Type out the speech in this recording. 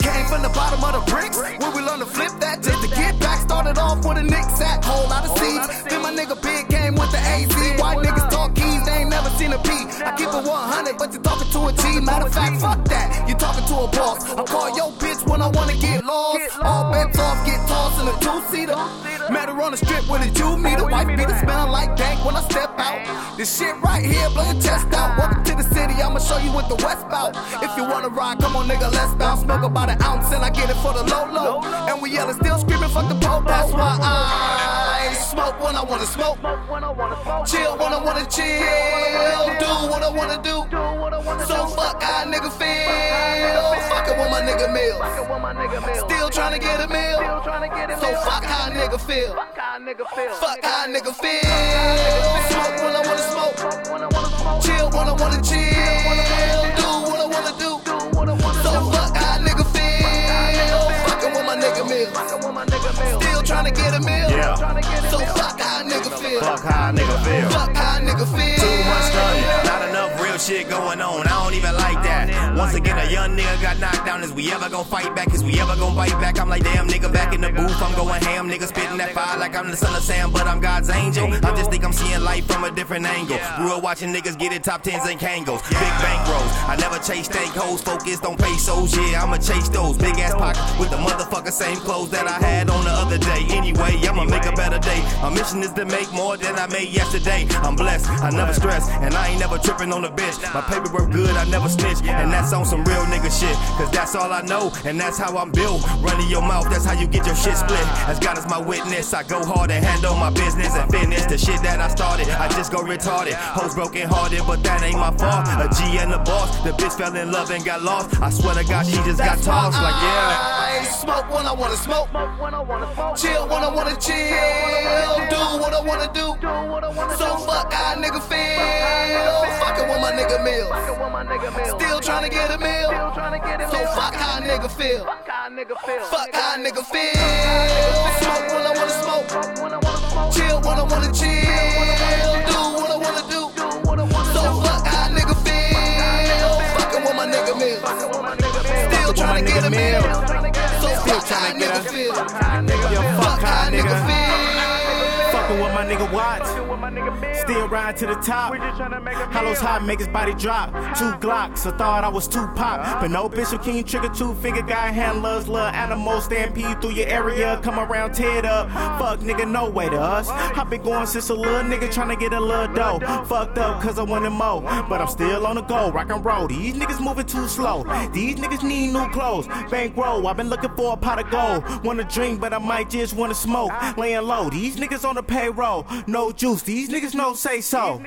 Came from the bottom of the bricks. We learn to flip that just to get back. Started off with a Nick sack, whole lot of seeds. Then my nigga Big came with the AZ. White niggas talk keys, they ain't never seen a P. I keep it 100, but you talking to a T. Matter of fact, fuck that. You talking to a boss. I call your bitch when I wanna get lost. All bets off, get tossed in a two seater. Met her on the strip with a two meter. White beater smell like dank when I step out. This shit right here, blow your chest out. City, I'ma show you what the West bout. If you wanna ride, come on, nigga, let's bounce. Smoke about an ounce and I get it for the low low. And we yelling, still screaming, fuck the Pope. That's why I smoke when I wanna smoke. Chill when I wanna chill. Do what I wanna do. So fuck how a nigga feel. Fucking with my nigga Millz. Still trying to get a meal. So fuck how nigga feel. Fuck how nigga feel. Smoke when I wanna feel. Fuck how a nigga feel. Fuck how a nigga feel. Too much stunning, not enough real shit going on. I don't even like that. Once again, a young nigga got knocked down. Is we ever gonna fight back? Is we ever gonna bite back? I'm like, damn nigga, back in the booth. I'm going ham, nigga, spitting that fire like I'm the son of Sam, but I'm God's angel. I just think I'm seeing life from a different angle. Grew up watching niggas get it top tens and kangos. Big bankrolls. I never chase stank hoes, focused on pesos. Yeah, I'ma chase those. Big ass pockets with the motherfucker same clothes that I had on the other day. Anyway, I'ma make a better day. My mission is to make more than I made yesterday. I'm blessed, I never stress, and I ain't never tripping on the bitch. My paperwork good, I never snitch, and that's on some real nigga shit. Cause that's all I know, and that's how I'm built. Running your mouth, that's how you get your shit split. As God is my witness, I go hard and handle my business and fitness. The shit that I started, I just go retarded. Hoes broken hearted, but that ain't my fault. A G and the boss, the bitch fell in love and got lost. I swear to God, she just got That's why tossed. Like, yeah. I smoke when I wanna smoke. Chill when I wanna chill. Wanna do. So fuck a nigga feel. Fucking with my nigga Millz. Still trying to get a meal. So fuck a nigga feel. Fuck a nigga feel. Smoke when I wanna smoke. Chill when I wanna chill. Do what I wanna do. So fuck a nigga feel. Fucking with my nigga Millz. Still trying to get a meal. So fuck a nigga feel. Fucking with my nigga Watts. Still ride to the top. Hollows hot, make his body drop. Two Glocks, I thought I was too pop. But no Bishop King trigger, two finger guy handlers, little animals stampede through your area. Come around, tear it up. Fuck nigga, no way to us. I been going since a little nigga trying to get a little dough. Fucked up cause I wanted more. But I'm still on the go, rock and roll. These niggas moving too slow. These niggas need new clothes. Bankroll, I've been looking for a pot of gold. Wanna drink, but I might just wanna smoke. Laying low, these niggas on the payroll. No juice, these niggas no say so.